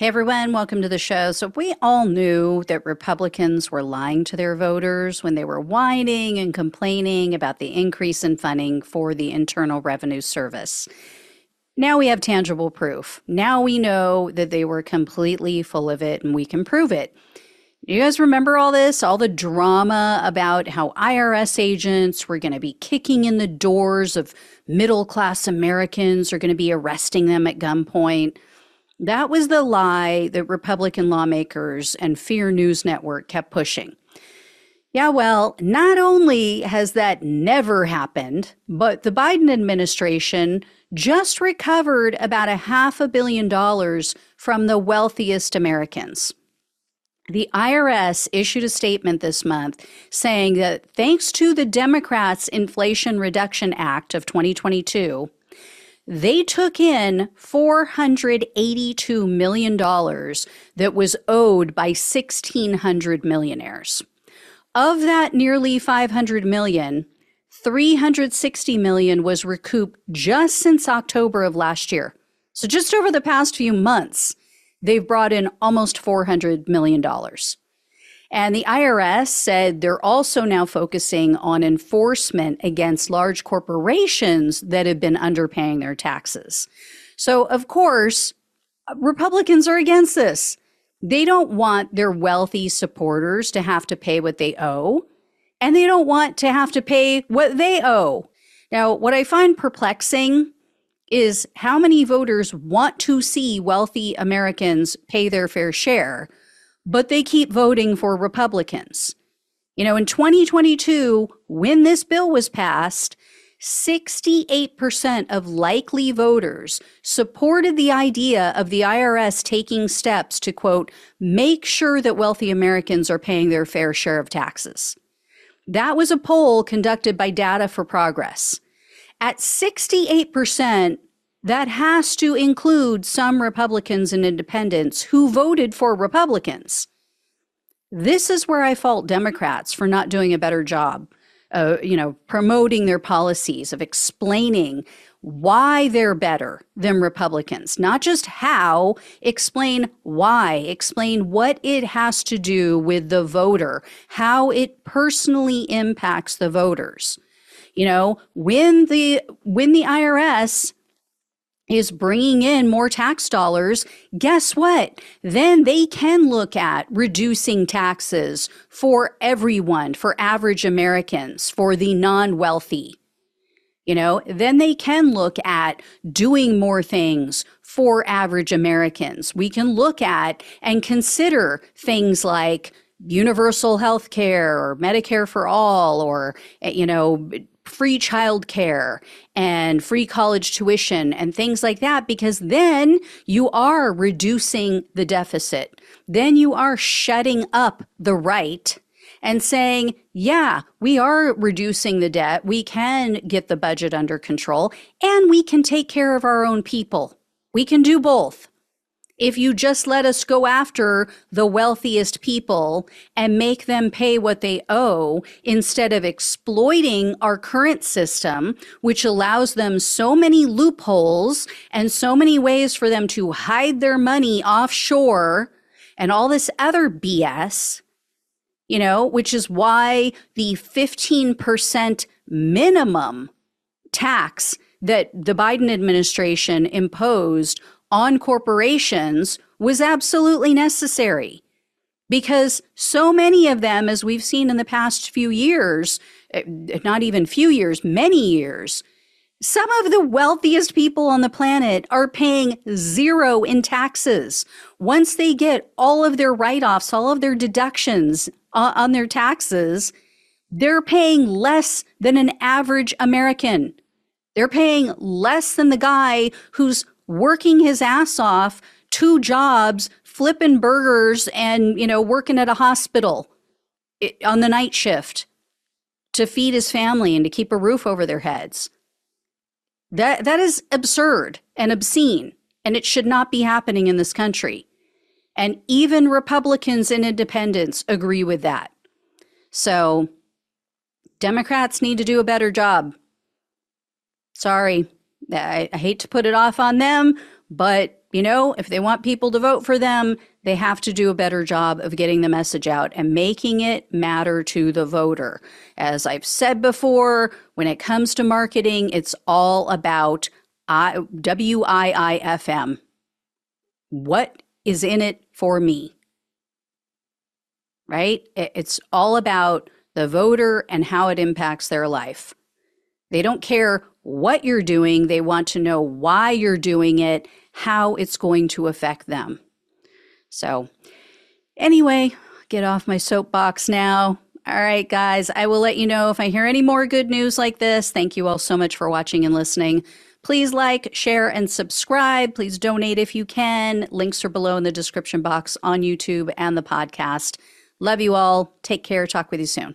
Hey everyone, welcome to the show. So, we all knew that Republicans were lying to their voters when they were whining and complaining about the increase in funding for the Internal Revenue Service. Now we have tangible proof. Now we know that they were completely full of it and we can prove it. You guys remember all this? All the drama about how IRS agents were going to be kicking in the doors of middle class Americans, are going to be arresting them at gunpoint. That was the lie that Republican lawmakers and Fear News Network kept pushing. Yeah, well, not only has that never happened, but the Biden administration just recovered about a half a billion dollars from the wealthiest Americans. The IRS issued a statement this month saying that thanks to the Democrats' Inflation Reduction Act of 2022, they took in $482 million that was owed by 1,600 millionaires. Of that nearly 500 million, 360 million was recouped just since October of last year. So just over the past few months, they've brought in almost $400 million. And the IRS said they're also now focusing on enforcement against large corporations that have been underpaying their taxes. So, of course, Republicans are against this. They don't want their wealthy supporters to have to pay what they owe, and they don't want to have to pay what they owe. Now, what I find perplexing is how many voters want to see wealthy Americans pay their fair share but they keep voting for Republicans. You know, in 2022, when this bill was passed, 68% of likely voters supported the idea of the IRS taking steps to, quote, make sure that wealthy Americans are paying their fair share of taxes. That was a poll conducted by Data for Progress. At 68%, that has to include some Republicans and independents who voted for Republicans. This is where I fault Democrats for not doing a better job, uh, you know, promoting their policies, of explaining why they're better than Republicans, not just how, explain why, explain what it has to do with the voter, how it personally impacts the voters. You know, when the when the IRS is bringing in more tax dollars, guess what? Then they can look at reducing taxes for everyone, for average Americans, for the non wealthy. You know, then they can look at doing more things for average Americans. We can look at and consider things like universal health care or Medicare for all or, eh, you know, free childcare and free college tuition and things like that, because then you are reducing the deficit. Then you are shutting up the right and saying, yeah, we are reducing the debt. We can get the budget under control and we can take care of our own people. We can do both if you just let us go after the wealthiest people and make them pay what they owe instead of exploiting our current system, which allows them so many loopholes and so many ways for them to hide their money offshore and all this other BS, you know, which is why the 15% minimum tax that the Biden administration imposed on corporations was absolutely necessary because so many of them, as we've seen in the past few years, eh, not even few years, many years, some of the wealthiest people on the planet are paying zero in taxes. Once they get all of their write offs, all of their deductions uh, on their taxes, they're paying less than an average American. They're paying less than the guy who's working his ass off, two jobs, flipping burgers and, you know, working at a hospital on the night shift to feed his family and to keep a roof over their heads. That that is absurd and obscene and it should not be happening in this country. And even Republicans and independents agree with that. So Democrats need to do a better job. Sorry. I, I hate to put it off on them, but you know, if they want people to vote for them, they have to do a better job of getting the message out and making it matter to the voter. As I've said before, when it comes to marketing, it's all about I, W-I-I-F-M. What is in it for me? Right? It's all about the voter and how it impacts their life. They don't care what you're doing, they want to know why you're doing it, how it's going to affect them. So, anyway, get off my soapbox now. All right, guys, I will let you know if I hear any more good news like this. Thank you all so much for watching and listening. Please like, share, and subscribe. Please donate if you can. Links are below in the description box on YouTube and the podcast. Love you all. Take care. Talk with you soon.